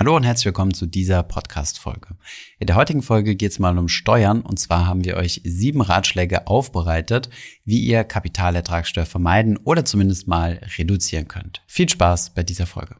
Hallo und herzlich willkommen zu dieser Podcast-Folge. In der heutigen Folge geht es mal um Steuern und zwar haben wir euch sieben Ratschläge aufbereitet, wie ihr Kapitalertragssteuer vermeiden oder zumindest mal reduzieren könnt. Viel Spaß bei dieser Folge.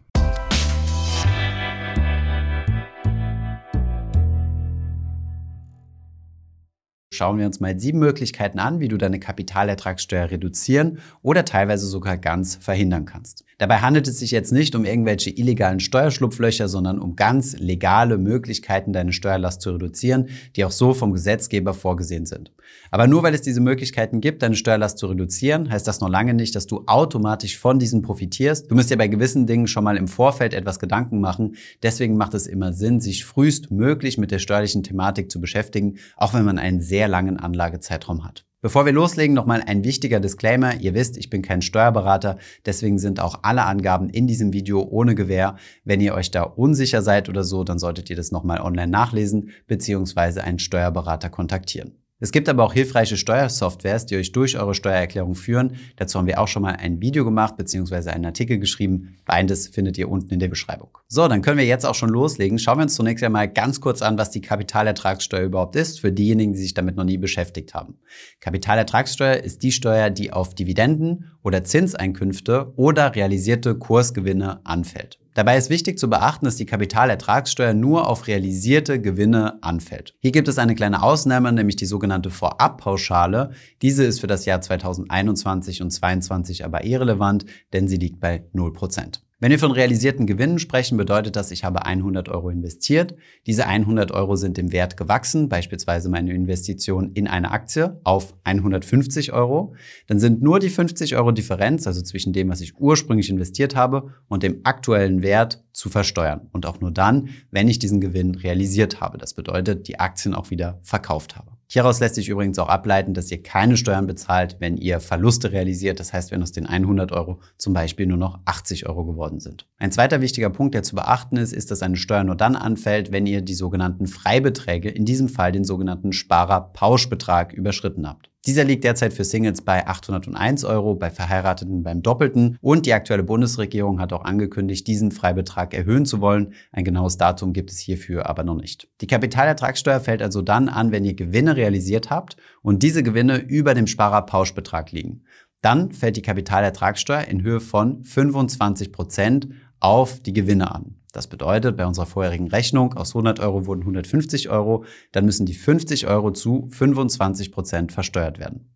schauen wir uns mal sieben Möglichkeiten an, wie du deine Kapitalertragssteuer reduzieren oder teilweise sogar ganz verhindern kannst. Dabei handelt es sich jetzt nicht um irgendwelche illegalen Steuerschlupflöcher, sondern um ganz legale Möglichkeiten, deine Steuerlast zu reduzieren, die auch so vom Gesetzgeber vorgesehen sind. Aber nur weil es diese Möglichkeiten gibt, deine Steuerlast zu reduzieren, heißt das noch lange nicht, dass du automatisch von diesen profitierst. Du musst dir bei gewissen Dingen schon mal im Vorfeld etwas Gedanken machen. Deswegen macht es immer Sinn, sich frühestmöglich mit der steuerlichen Thematik zu beschäftigen, auch wenn man einen sehr langen Anlagezeitraum hat. Bevor wir loslegen, nochmal ein wichtiger Disclaimer. Ihr wisst, ich bin kein Steuerberater, deswegen sind auch alle Angaben in diesem Video ohne Gewähr. Wenn ihr euch da unsicher seid oder so, dann solltet ihr das nochmal online nachlesen bzw. einen Steuerberater kontaktieren. Es gibt aber auch hilfreiche Steuersoftwares, die euch durch eure Steuererklärung führen. Dazu haben wir auch schon mal ein Video gemacht bzw. einen Artikel geschrieben. Beides findet ihr unten in der Beschreibung. So, dann können wir jetzt auch schon loslegen. Schauen wir uns zunächst einmal ganz kurz an, was die Kapitalertragssteuer überhaupt ist, für diejenigen, die sich damit noch nie beschäftigt haben. Kapitalertragssteuer ist die Steuer, die auf Dividenden oder Zinseinkünfte oder realisierte Kursgewinne anfällt. Dabei ist wichtig zu beachten, dass die Kapitalertragssteuer nur auf realisierte Gewinne anfällt. Hier gibt es eine kleine Ausnahme, nämlich die sogenannte Vorabpauschale. Diese ist für das Jahr 2021 und 2022 aber irrelevant, denn sie liegt bei 0%. Wenn wir von realisierten Gewinnen sprechen, bedeutet das, ich habe 100 Euro investiert. Diese 100 Euro sind im Wert gewachsen, beispielsweise meine Investition in eine Aktie auf 150 Euro. Dann sind nur die 50 Euro Differenz, also zwischen dem, was ich ursprünglich investiert habe und dem aktuellen Wert zu versteuern. Und auch nur dann, wenn ich diesen Gewinn realisiert habe. Das bedeutet, die Aktien auch wieder verkauft habe. Hieraus lässt sich übrigens auch ableiten, dass ihr keine Steuern bezahlt, wenn ihr Verluste realisiert. Das heißt, wenn aus den 100 Euro zum Beispiel nur noch 80 Euro geworden sind. Ein zweiter wichtiger Punkt, der zu beachten ist, ist, dass eine Steuer nur dann anfällt, wenn ihr die sogenannten Freibeträge, in diesem Fall den sogenannten Sparerpauschbetrag, überschritten habt. Dieser liegt derzeit für Singles bei 801 Euro, bei Verheirateten beim Doppelten und die aktuelle Bundesregierung hat auch angekündigt, diesen Freibetrag erhöhen zu wollen. Ein genaues Datum gibt es hierfür aber noch nicht. Die Kapitalertragssteuer fällt also dann an, wenn ihr Gewinne realisiert habt und diese Gewinne über dem Sparerpauschbetrag liegen. Dann fällt die Kapitalertragssteuer in Höhe von 25 Prozent auf die Gewinne an. Das bedeutet, bei unserer vorherigen Rechnung aus 100 Euro wurden 150 Euro, dann müssen die 50 Euro zu 25 Prozent versteuert werden.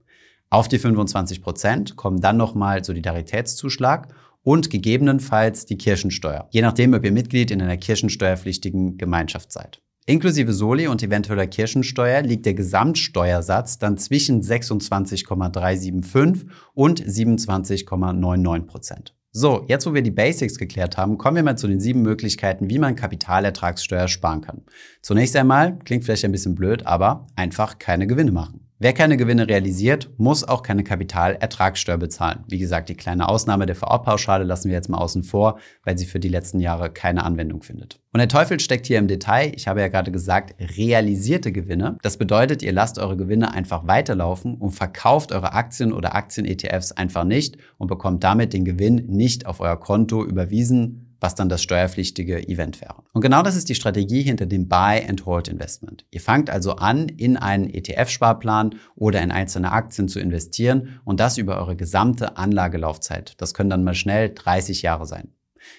Auf die 25 Prozent kommen dann nochmal Solidaritätszuschlag und gegebenenfalls die Kirchensteuer, je nachdem, ob ihr Mitglied in einer kirchensteuerpflichtigen Gemeinschaft seid. Inklusive Soli und eventueller Kirchensteuer liegt der Gesamtsteuersatz dann zwischen 26,375 und 27,99 Prozent. So, jetzt wo wir die Basics geklärt haben, kommen wir mal zu den sieben Möglichkeiten, wie man Kapitalertragssteuer sparen kann. Zunächst einmal, klingt vielleicht ein bisschen blöd, aber einfach keine Gewinne machen. Wer keine Gewinne realisiert, muss auch keine Kapitalertragssteuer bezahlen. Wie gesagt, die kleine Ausnahme der Vorabpauschale lassen wir jetzt mal außen vor, weil sie für die letzten Jahre keine Anwendung findet. Und der Teufel steckt hier im Detail. Ich habe ja gerade gesagt, realisierte Gewinne. Das bedeutet, ihr lasst eure Gewinne einfach weiterlaufen und verkauft eure Aktien oder Aktien-ETFs einfach nicht und bekommt damit den Gewinn nicht auf euer Konto überwiesen, was dann das steuerpflichtige Event wäre. Und genau das ist die Strategie hinter dem Buy and Hold Investment. Ihr fangt also an, in einen ETF-Sparplan oder in einzelne Aktien zu investieren und das über eure gesamte Anlagelaufzeit. Das können dann mal schnell 30 Jahre sein.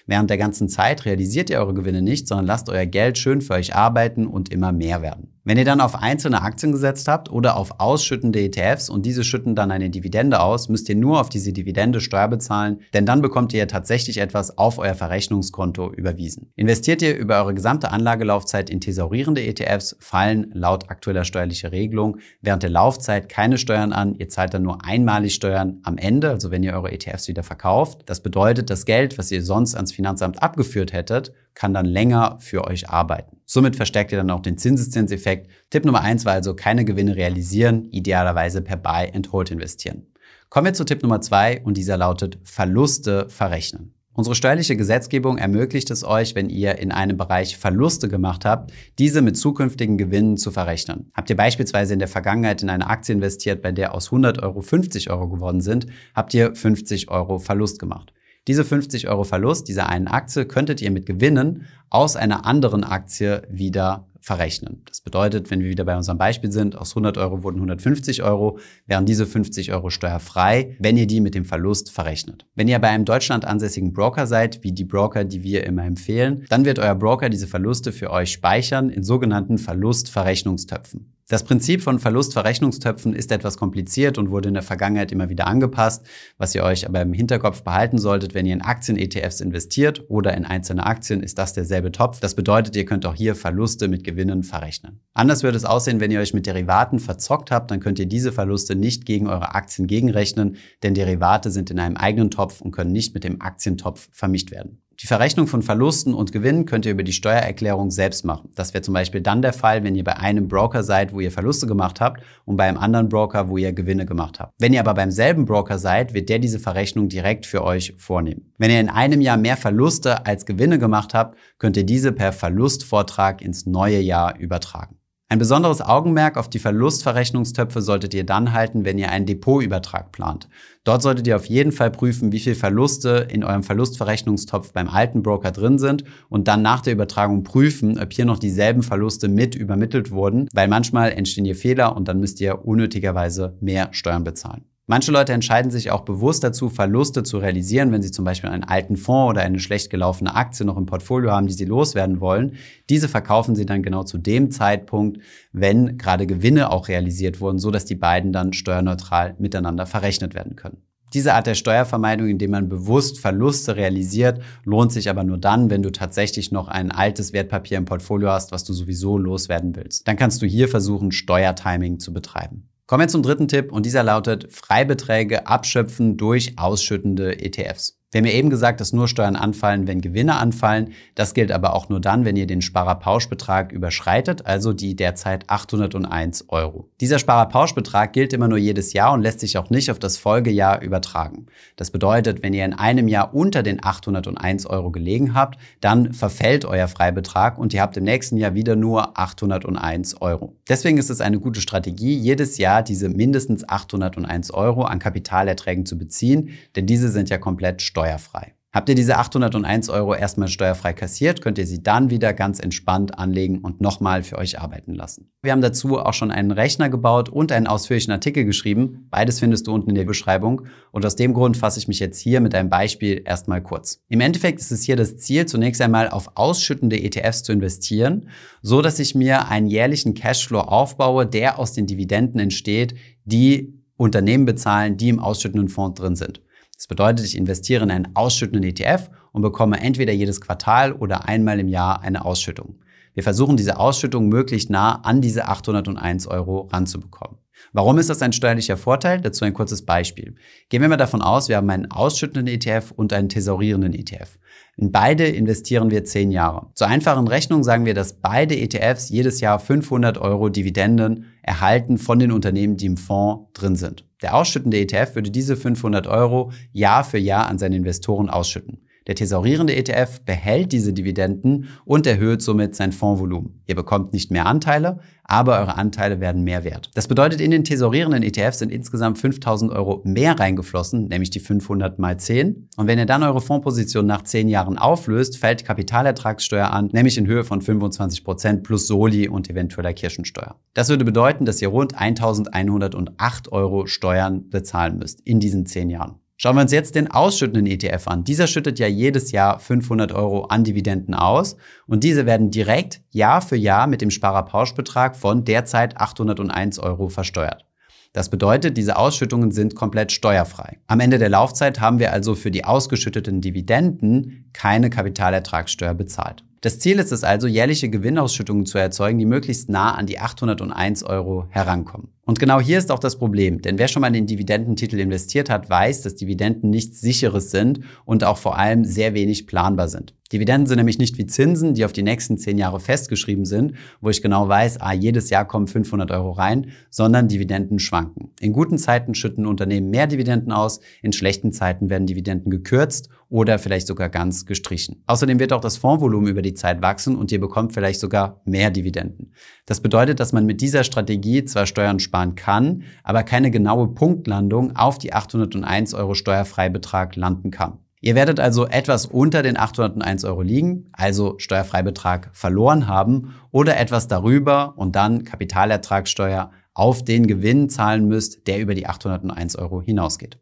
Während der ganzen Zeit realisiert ihr eure Gewinne nicht, sondern lasst euer Geld schön für euch arbeiten und immer mehr werden. Wenn ihr dann auf einzelne Aktien gesetzt habt oder auf ausschüttende ETFs und diese schütten dann eine Dividende aus, müsst ihr nur auf diese Dividende Steuer bezahlen, denn dann bekommt ihr tatsächlich etwas auf euer Verrechnungskonto überwiesen. Investiert ihr über eure gesamte Anlagelaufzeit in thesaurierende ETFs, fallen laut aktueller steuerlicher Regelung während der Laufzeit keine Steuern an. Ihr zahlt dann nur einmalig Steuern am Ende, also wenn ihr eure ETFs wieder verkauft. Das bedeutet, das Geld, was ihr sonst ans Finanzamt abgeführt hättet, kann dann länger für euch arbeiten. Somit verstärkt ihr dann auch den Zinseszinseffekt. Tipp Nummer eins war also keine Gewinne realisieren, idealerweise per Buy and Hold investieren. Kommen wir zu Tipp Nummer zwei und dieser lautet Verluste verrechnen. Unsere steuerliche Gesetzgebung ermöglicht es euch, wenn ihr in einem Bereich Verluste gemacht habt, diese mit zukünftigen Gewinnen zu verrechnen. Habt ihr beispielsweise in der Vergangenheit in eine Aktie investiert, bei der aus 100 Euro 50 Euro geworden sind, habt ihr 50 Euro Verlust gemacht. Diese 50 Euro Verlust dieser einen Aktie könntet ihr mit Gewinnen aus einer anderen Aktie wieder verrechnen. Das bedeutet, wenn wir wieder bei unserem Beispiel sind, aus 100 Euro wurden 150 Euro, wären diese 50 Euro steuerfrei, wenn ihr die mit dem Verlust verrechnet. Wenn ihr bei einem Deutschland ansässigen Broker seid, wie die Broker, die wir immer empfehlen, dann wird euer Broker diese Verluste für euch speichern in sogenannten Verlustverrechnungstöpfen. Das Prinzip von Verlustverrechnungstöpfen ist etwas kompliziert und wurde in der Vergangenheit immer wieder angepasst. Was ihr euch aber im Hinterkopf behalten solltet, wenn ihr in Aktien-ETFs investiert oder in einzelne Aktien, ist das derselbe Topf. Das bedeutet, ihr könnt auch hier Verluste mit Gewinnen verrechnen. Anders würde es aussehen, wenn ihr euch mit Derivaten verzockt habt, dann könnt ihr diese Verluste nicht gegen eure Aktien gegenrechnen, denn Derivate sind in einem eigenen Topf und können nicht mit dem Aktientopf vermischt werden. Die Verrechnung von Verlusten und Gewinnen könnt ihr über die Steuererklärung selbst machen. Das wäre zum Beispiel dann der Fall, wenn ihr bei einem Broker seid, wo ihr Verluste gemacht habt und bei einem anderen Broker, wo ihr Gewinne gemacht habt. Wenn ihr aber beim selben Broker seid, wird der diese Verrechnung direkt für euch vornehmen. Wenn ihr in einem Jahr mehr Verluste als Gewinne gemacht habt, könnt ihr diese per Verlustvortrag ins neue Jahr übertragen. Ein besonderes Augenmerk auf die Verlustverrechnungstöpfe solltet ihr dann halten, wenn ihr einen Depotübertrag plant. Dort solltet ihr auf jeden Fall prüfen, wie viel Verluste in eurem Verlustverrechnungstopf beim alten Broker drin sind und dann nach der Übertragung prüfen, ob hier noch dieselben Verluste mit übermittelt wurden, weil manchmal entstehen hier Fehler und dann müsst ihr unnötigerweise mehr Steuern bezahlen. Manche Leute entscheiden sich auch bewusst dazu, Verluste zu realisieren, wenn sie zum Beispiel einen alten Fonds oder eine schlecht gelaufene Aktie noch im Portfolio haben, die sie loswerden wollen. Diese verkaufen sie dann genau zu dem Zeitpunkt, wenn gerade Gewinne auch realisiert wurden, so dass die beiden dann steuerneutral miteinander verrechnet werden können. Diese Art der Steuervermeidung, indem man bewusst Verluste realisiert, lohnt sich aber nur dann, wenn du tatsächlich noch ein altes Wertpapier im Portfolio hast, was du sowieso loswerden willst. Dann kannst du hier versuchen, Steuertiming zu betreiben. Kommen wir zum dritten Tipp und dieser lautet Freibeträge abschöpfen durch ausschüttende ETFs. Wir haben ja eben gesagt, dass nur Steuern anfallen, wenn Gewinne anfallen. Das gilt aber auch nur dann, wenn ihr den Sparerpauschbetrag überschreitet, also die derzeit 801 Euro. Dieser Sparerpauschbetrag gilt immer nur jedes Jahr und lässt sich auch nicht auf das Folgejahr übertragen. Das bedeutet, wenn ihr in einem Jahr unter den 801 Euro gelegen habt, dann verfällt euer Freibetrag und ihr habt im nächsten Jahr wieder nur 801 Euro. Deswegen ist es eine gute Strategie, jedes Jahr diese mindestens 801 Euro an Kapitalerträgen zu beziehen, denn diese sind ja komplett steuerfrei. Habt ihr diese 801 Euro erstmal steuerfrei kassiert, könnt ihr sie dann wieder ganz entspannt anlegen und nochmal für euch arbeiten lassen. Wir haben dazu auch schon einen Rechner gebaut und einen ausführlichen Artikel geschrieben. Beides findest du unten in der Beschreibung. Und aus dem Grund fasse ich mich jetzt hier mit einem Beispiel erstmal kurz. Im Endeffekt ist es hier das Ziel, zunächst einmal auf ausschüttende ETFs zu investieren, so dass ich mir einen jährlichen Cashflow aufbaue, der aus den Dividenden entsteht, die Unternehmen bezahlen, die im ausschüttenden Fonds drin sind. Das bedeutet, ich investiere in einen ausschüttenden ETF und bekomme entweder jedes Quartal oder einmal im Jahr eine Ausschüttung. Wir versuchen diese Ausschüttung möglichst nah an diese 801 Euro ranzubekommen. Warum ist das ein steuerlicher Vorteil? Dazu ein kurzes Beispiel. Gehen wir mal davon aus, wir haben einen ausschüttenden ETF und einen tesorierenden ETF. In beide investieren wir 10 Jahre. Zur einfachen Rechnung sagen wir, dass beide ETFs jedes Jahr 500 Euro Dividenden erhalten von den Unternehmen, die im Fonds drin sind. Der ausschüttende ETF würde diese 500 Euro Jahr für Jahr an seine Investoren ausschütten. Der thesaurierende ETF behält diese Dividenden und erhöht somit sein Fondsvolumen. Ihr bekommt nicht mehr Anteile, aber eure Anteile werden mehr wert. Das bedeutet, in den thesaurierenden ETFs sind insgesamt 5000 Euro mehr reingeflossen, nämlich die 500 mal 10. Und wenn ihr dann eure Fondsposition nach 10 Jahren auflöst, fällt Kapitalertragssteuer an, nämlich in Höhe von 25 Prozent plus Soli und eventueller Kirchensteuer. Das würde bedeuten, dass ihr rund 1108 Euro Steuern bezahlen müsst in diesen 10 Jahren. Schauen wir uns jetzt den ausschüttenden ETF an. Dieser schüttet ja jedes Jahr 500 Euro an Dividenden aus und diese werden direkt Jahr für Jahr mit dem Sparerpauschbetrag von derzeit 801 Euro versteuert. Das bedeutet, diese Ausschüttungen sind komplett steuerfrei. Am Ende der Laufzeit haben wir also für die ausgeschütteten Dividenden keine Kapitalertragssteuer bezahlt. Das Ziel ist es also, jährliche Gewinnausschüttungen zu erzeugen, die möglichst nah an die 801 Euro herankommen. Und genau hier ist auch das Problem, denn wer schon mal in den Dividendentitel investiert hat, weiß, dass Dividenden nichts Sicheres sind und auch vor allem sehr wenig planbar sind. Dividenden sind nämlich nicht wie Zinsen, die auf die nächsten zehn Jahre festgeschrieben sind, wo ich genau weiß, ah, jedes Jahr kommen 500 Euro rein, sondern Dividenden schwanken. In guten Zeiten schütten Unternehmen mehr Dividenden aus, in schlechten Zeiten werden Dividenden gekürzt oder vielleicht sogar ganz gestrichen. Außerdem wird auch das Fondsvolumen über die Zeit wachsen und ihr bekommt vielleicht sogar mehr Dividenden. Das bedeutet, dass man mit dieser Strategie zwar Steuern sparen kann, aber keine genaue Punktlandung auf die 801 Euro Steuerfreibetrag landen kann. Ihr werdet also etwas unter den 801 Euro liegen, also Steuerfreibetrag verloren haben oder etwas darüber und dann Kapitalertragssteuer auf den Gewinn zahlen müsst, der über die 801 Euro hinausgeht.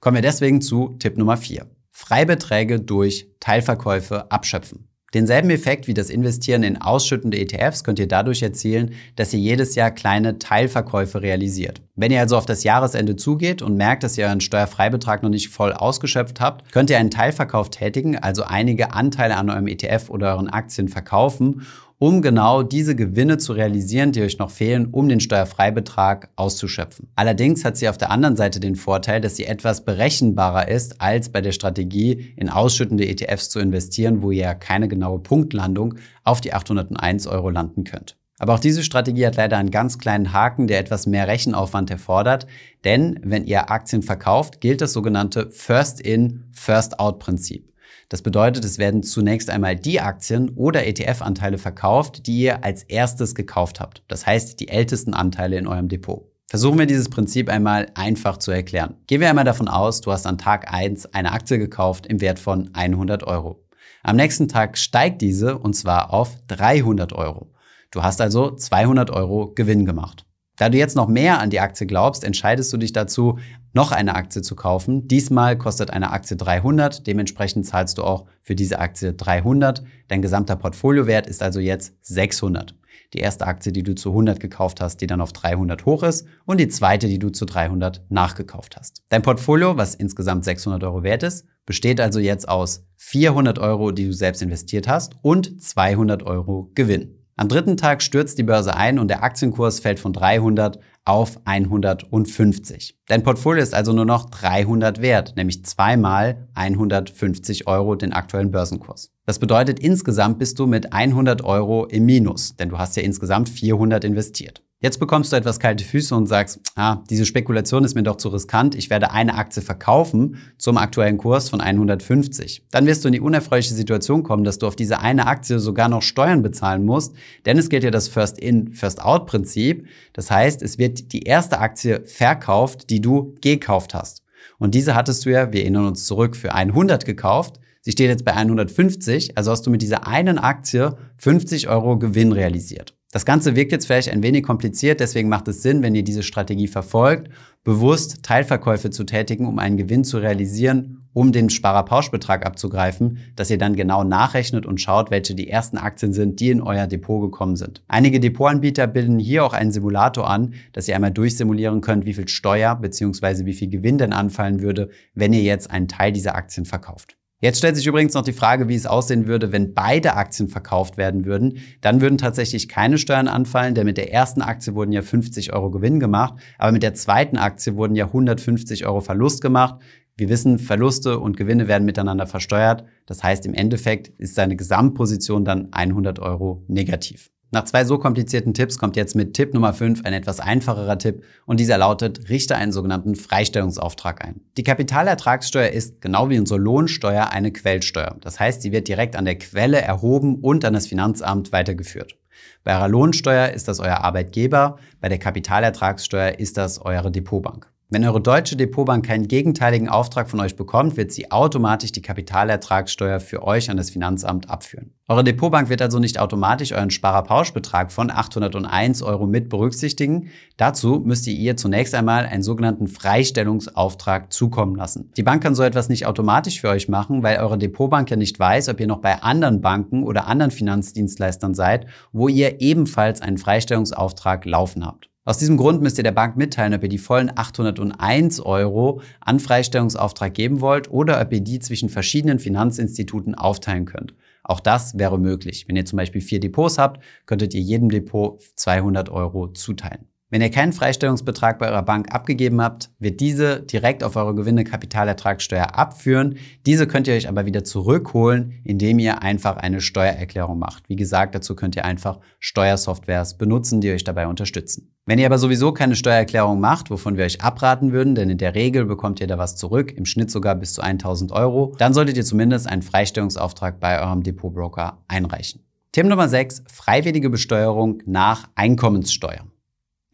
Kommen wir deswegen zu Tipp Nummer 4. Freibeträge durch Teilverkäufe abschöpfen. Denselben Effekt wie das Investieren in ausschüttende ETFs könnt ihr dadurch erzielen, dass ihr jedes Jahr kleine Teilverkäufe realisiert. Wenn ihr also auf das Jahresende zugeht und merkt, dass ihr euren Steuerfreibetrag noch nicht voll ausgeschöpft habt, könnt ihr einen Teilverkauf tätigen, also einige Anteile an eurem ETF oder euren Aktien verkaufen um genau diese Gewinne zu realisieren, die euch noch fehlen, um den Steuerfreibetrag auszuschöpfen. Allerdings hat sie auf der anderen Seite den Vorteil, dass sie etwas berechenbarer ist, als bei der Strategie in ausschüttende ETFs zu investieren, wo ihr ja keine genaue Punktlandung auf die 801 Euro landen könnt. Aber auch diese Strategie hat leider einen ganz kleinen Haken, der etwas mehr Rechenaufwand erfordert. Denn wenn ihr Aktien verkauft, gilt das sogenannte First-in, First-out-Prinzip. Das bedeutet, es werden zunächst einmal die Aktien oder ETF-Anteile verkauft, die ihr als erstes gekauft habt. Das heißt, die ältesten Anteile in eurem Depot. Versuchen wir dieses Prinzip einmal einfach zu erklären. Gehen wir einmal davon aus, du hast an Tag 1 eine Aktie gekauft im Wert von 100 Euro. Am nächsten Tag steigt diese und zwar auf 300 Euro. Du hast also 200 Euro Gewinn gemacht. Da du jetzt noch mehr an die Aktie glaubst, entscheidest du dich dazu, noch eine Aktie zu kaufen. Diesmal kostet eine Aktie 300, dementsprechend zahlst du auch für diese Aktie 300. Dein gesamter Portfoliowert ist also jetzt 600. Die erste Aktie, die du zu 100 gekauft hast, die dann auf 300 hoch ist und die zweite, die du zu 300 nachgekauft hast. Dein Portfolio, was insgesamt 600 Euro wert ist, besteht also jetzt aus 400 Euro, die du selbst investiert hast und 200 Euro Gewinn. Am dritten Tag stürzt die Börse ein und der Aktienkurs fällt von 300 auf 150. Dein Portfolio ist also nur noch 300 wert, nämlich zweimal 150 Euro den aktuellen Börsenkurs. Das bedeutet, insgesamt bist du mit 100 Euro im Minus, denn du hast ja insgesamt 400 investiert. Jetzt bekommst du etwas kalte Füße und sagst, ah, diese Spekulation ist mir doch zu riskant, ich werde eine Aktie verkaufen zum aktuellen Kurs von 150. Dann wirst du in die unerfreuliche Situation kommen, dass du auf diese eine Aktie sogar noch Steuern bezahlen musst, denn es gilt ja das First-in, First-out-Prinzip. Das heißt, es wird die erste Aktie verkauft, die du gekauft hast. Und diese hattest du ja, wir erinnern uns zurück, für 100 gekauft. Sie steht jetzt bei 150, also hast du mit dieser einen Aktie 50 Euro Gewinn realisiert. Das Ganze wirkt jetzt vielleicht ein wenig kompliziert, deswegen macht es Sinn, wenn ihr diese Strategie verfolgt, bewusst Teilverkäufe zu tätigen, um einen Gewinn zu realisieren, um den Sparerpauschbetrag abzugreifen, dass ihr dann genau nachrechnet und schaut, welche die ersten Aktien sind, die in euer Depot gekommen sind. Einige Depotanbieter bilden hier auch einen Simulator an, dass ihr einmal durchsimulieren könnt, wie viel Steuer bzw. wie viel Gewinn denn anfallen würde, wenn ihr jetzt einen Teil dieser Aktien verkauft. Jetzt stellt sich übrigens noch die Frage, wie es aussehen würde, wenn beide Aktien verkauft werden würden. Dann würden tatsächlich keine Steuern anfallen, denn mit der ersten Aktie wurden ja 50 Euro Gewinn gemacht, aber mit der zweiten Aktie wurden ja 150 Euro Verlust gemacht. Wir wissen, Verluste und Gewinne werden miteinander versteuert. Das heißt, im Endeffekt ist seine Gesamtposition dann 100 Euro negativ. Nach zwei so komplizierten Tipps kommt jetzt mit Tipp Nummer 5 ein etwas einfacherer Tipp und dieser lautet, richte einen sogenannten Freistellungsauftrag ein. Die Kapitalertragssteuer ist, genau wie unsere Lohnsteuer, eine Quellsteuer. Das heißt, sie wird direkt an der Quelle erhoben und an das Finanzamt weitergeführt. Bei eurer Lohnsteuer ist das euer Arbeitgeber, bei der Kapitalertragssteuer ist das eure Depotbank. Wenn eure deutsche Depotbank keinen gegenteiligen Auftrag von euch bekommt, wird sie automatisch die Kapitalertragssteuer für euch an das Finanzamt abführen. Eure Depotbank wird also nicht automatisch euren Sparerpauschbetrag von 801 Euro mit berücksichtigen. Dazu müsst ihr ihr zunächst einmal einen sogenannten Freistellungsauftrag zukommen lassen. Die Bank kann so etwas nicht automatisch für euch machen, weil eure Depotbank ja nicht weiß, ob ihr noch bei anderen Banken oder anderen Finanzdienstleistern seid, wo ihr ebenfalls einen Freistellungsauftrag laufen habt. Aus diesem Grund müsst ihr der Bank mitteilen, ob ihr die vollen 801 Euro an Freistellungsauftrag geben wollt oder ob ihr die zwischen verschiedenen Finanzinstituten aufteilen könnt. Auch das wäre möglich. Wenn ihr zum Beispiel vier Depots habt, könntet ihr jedem Depot 200 Euro zuteilen. Wenn ihr keinen Freistellungsbetrag bei eurer Bank abgegeben habt, wird diese direkt auf eure Gewinne Kapitalertragssteuer abführen. Diese könnt ihr euch aber wieder zurückholen, indem ihr einfach eine Steuererklärung macht. Wie gesagt, dazu könnt ihr einfach Steuersoftwares benutzen, die euch dabei unterstützen. Wenn ihr aber sowieso keine Steuererklärung macht, wovon wir euch abraten würden, denn in der Regel bekommt ihr da was zurück, im Schnitt sogar bis zu 1000 Euro, dann solltet ihr zumindest einen Freistellungsauftrag bei eurem Depotbroker einreichen. Thema Nummer 6, freiwillige Besteuerung nach Einkommenssteuer.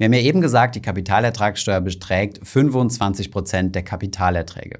Wir haben ja eben gesagt, die Kapitalertragssteuer beträgt 25 Prozent der Kapitalerträge.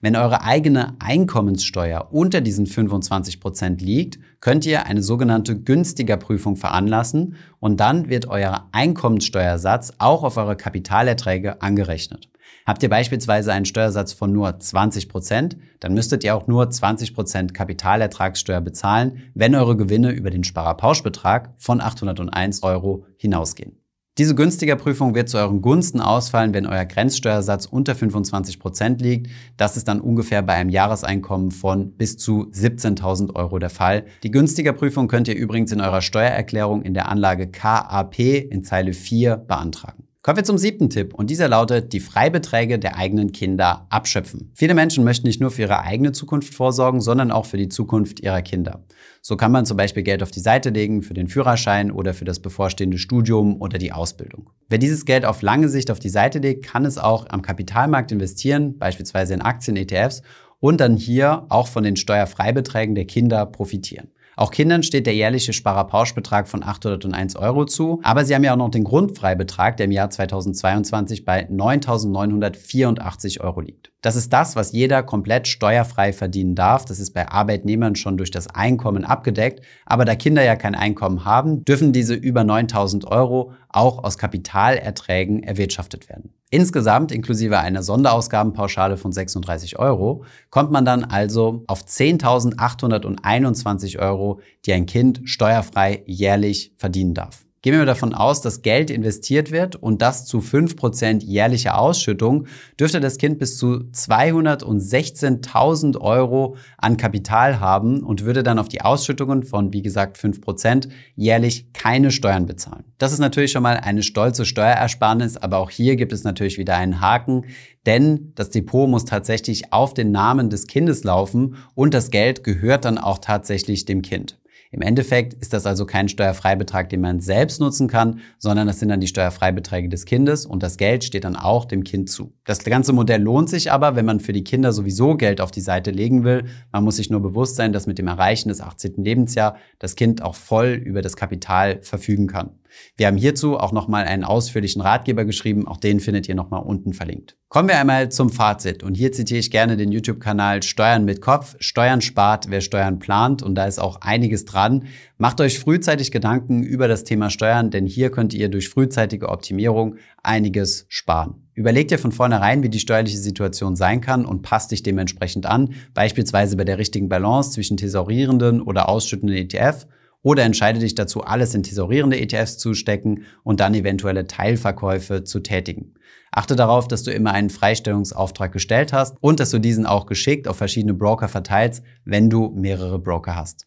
Wenn eure eigene Einkommenssteuer unter diesen 25 Prozent liegt, könnt ihr eine sogenannte günstiger Prüfung veranlassen und dann wird euer Einkommenssteuersatz auch auf eure Kapitalerträge angerechnet. Habt ihr beispielsweise einen Steuersatz von nur 20 Prozent, dann müsstet ihr auch nur 20 Prozent Kapitalertragssteuer bezahlen, wenn eure Gewinne über den Sparerpauschbetrag von 801 Euro hinausgehen. Diese günstiger Prüfung wird zu euren Gunsten ausfallen, wenn euer Grenzsteuersatz unter 25 Prozent liegt. Das ist dann ungefähr bei einem Jahreseinkommen von bis zu 17.000 Euro der Fall. Die günstiger Prüfung könnt ihr übrigens in eurer Steuererklärung in der Anlage KAP in Zeile 4 beantragen. Kommen wir zum siebten Tipp und dieser lautet, die Freibeträge der eigenen Kinder abschöpfen. Viele Menschen möchten nicht nur für ihre eigene Zukunft vorsorgen, sondern auch für die Zukunft ihrer Kinder. So kann man zum Beispiel Geld auf die Seite legen für den Führerschein oder für das bevorstehende Studium oder die Ausbildung. Wer dieses Geld auf lange Sicht auf die Seite legt, kann es auch am Kapitalmarkt investieren, beispielsweise in Aktien, ETFs und dann hier auch von den Steuerfreibeträgen der Kinder profitieren. Auch Kindern steht der jährliche Sparerpauschbetrag von 801 Euro zu, aber sie haben ja auch noch den Grundfreibetrag, der im Jahr 2022 bei 9.984 Euro liegt. Das ist das, was jeder komplett steuerfrei verdienen darf. Das ist bei Arbeitnehmern schon durch das Einkommen abgedeckt. Aber da Kinder ja kein Einkommen haben, dürfen diese über 9000 Euro auch aus Kapitalerträgen erwirtschaftet werden. Insgesamt, inklusive einer Sonderausgabenpauschale von 36 Euro, kommt man dann also auf 10.821 Euro, die ein Kind steuerfrei jährlich verdienen darf. Gehen wir davon aus, dass Geld investiert wird und das zu 5% jährlicher Ausschüttung, dürfte das Kind bis zu 216.000 Euro an Kapital haben und würde dann auf die Ausschüttungen von, wie gesagt, 5% jährlich keine Steuern bezahlen. Das ist natürlich schon mal eine stolze Steuerersparnis, aber auch hier gibt es natürlich wieder einen Haken, denn das Depot muss tatsächlich auf den Namen des Kindes laufen und das Geld gehört dann auch tatsächlich dem Kind. Im Endeffekt ist das also kein Steuerfreibetrag, den man selbst nutzen kann, sondern das sind dann die Steuerfreibeträge des Kindes und das Geld steht dann auch dem Kind zu. Das ganze Modell lohnt sich aber, wenn man für die Kinder sowieso Geld auf die Seite legen will. Man muss sich nur bewusst sein, dass mit dem Erreichen des 18. Lebensjahr das Kind auch voll über das Kapital verfügen kann. Wir haben hierzu auch nochmal einen ausführlichen Ratgeber geschrieben, auch den findet ihr nochmal unten verlinkt. Kommen wir einmal zum Fazit und hier zitiere ich gerne den YouTube-Kanal Steuern mit Kopf. Steuern spart, wer Steuern plant und da ist auch einiges dran. Macht euch frühzeitig Gedanken über das Thema Steuern, denn hier könnt ihr durch frühzeitige Optimierung einiges sparen. Überleg dir von vornherein, wie die steuerliche Situation sein kann und passt dich dementsprechend an, beispielsweise bei der richtigen Balance zwischen thesaurierenden oder ausschüttenden ETF oder entscheide dich dazu, alles in tesorierende ETFs zu stecken und dann eventuelle Teilverkäufe zu tätigen. Achte darauf, dass du immer einen Freistellungsauftrag gestellt hast und dass du diesen auch geschickt auf verschiedene Broker verteilst, wenn du mehrere Broker hast.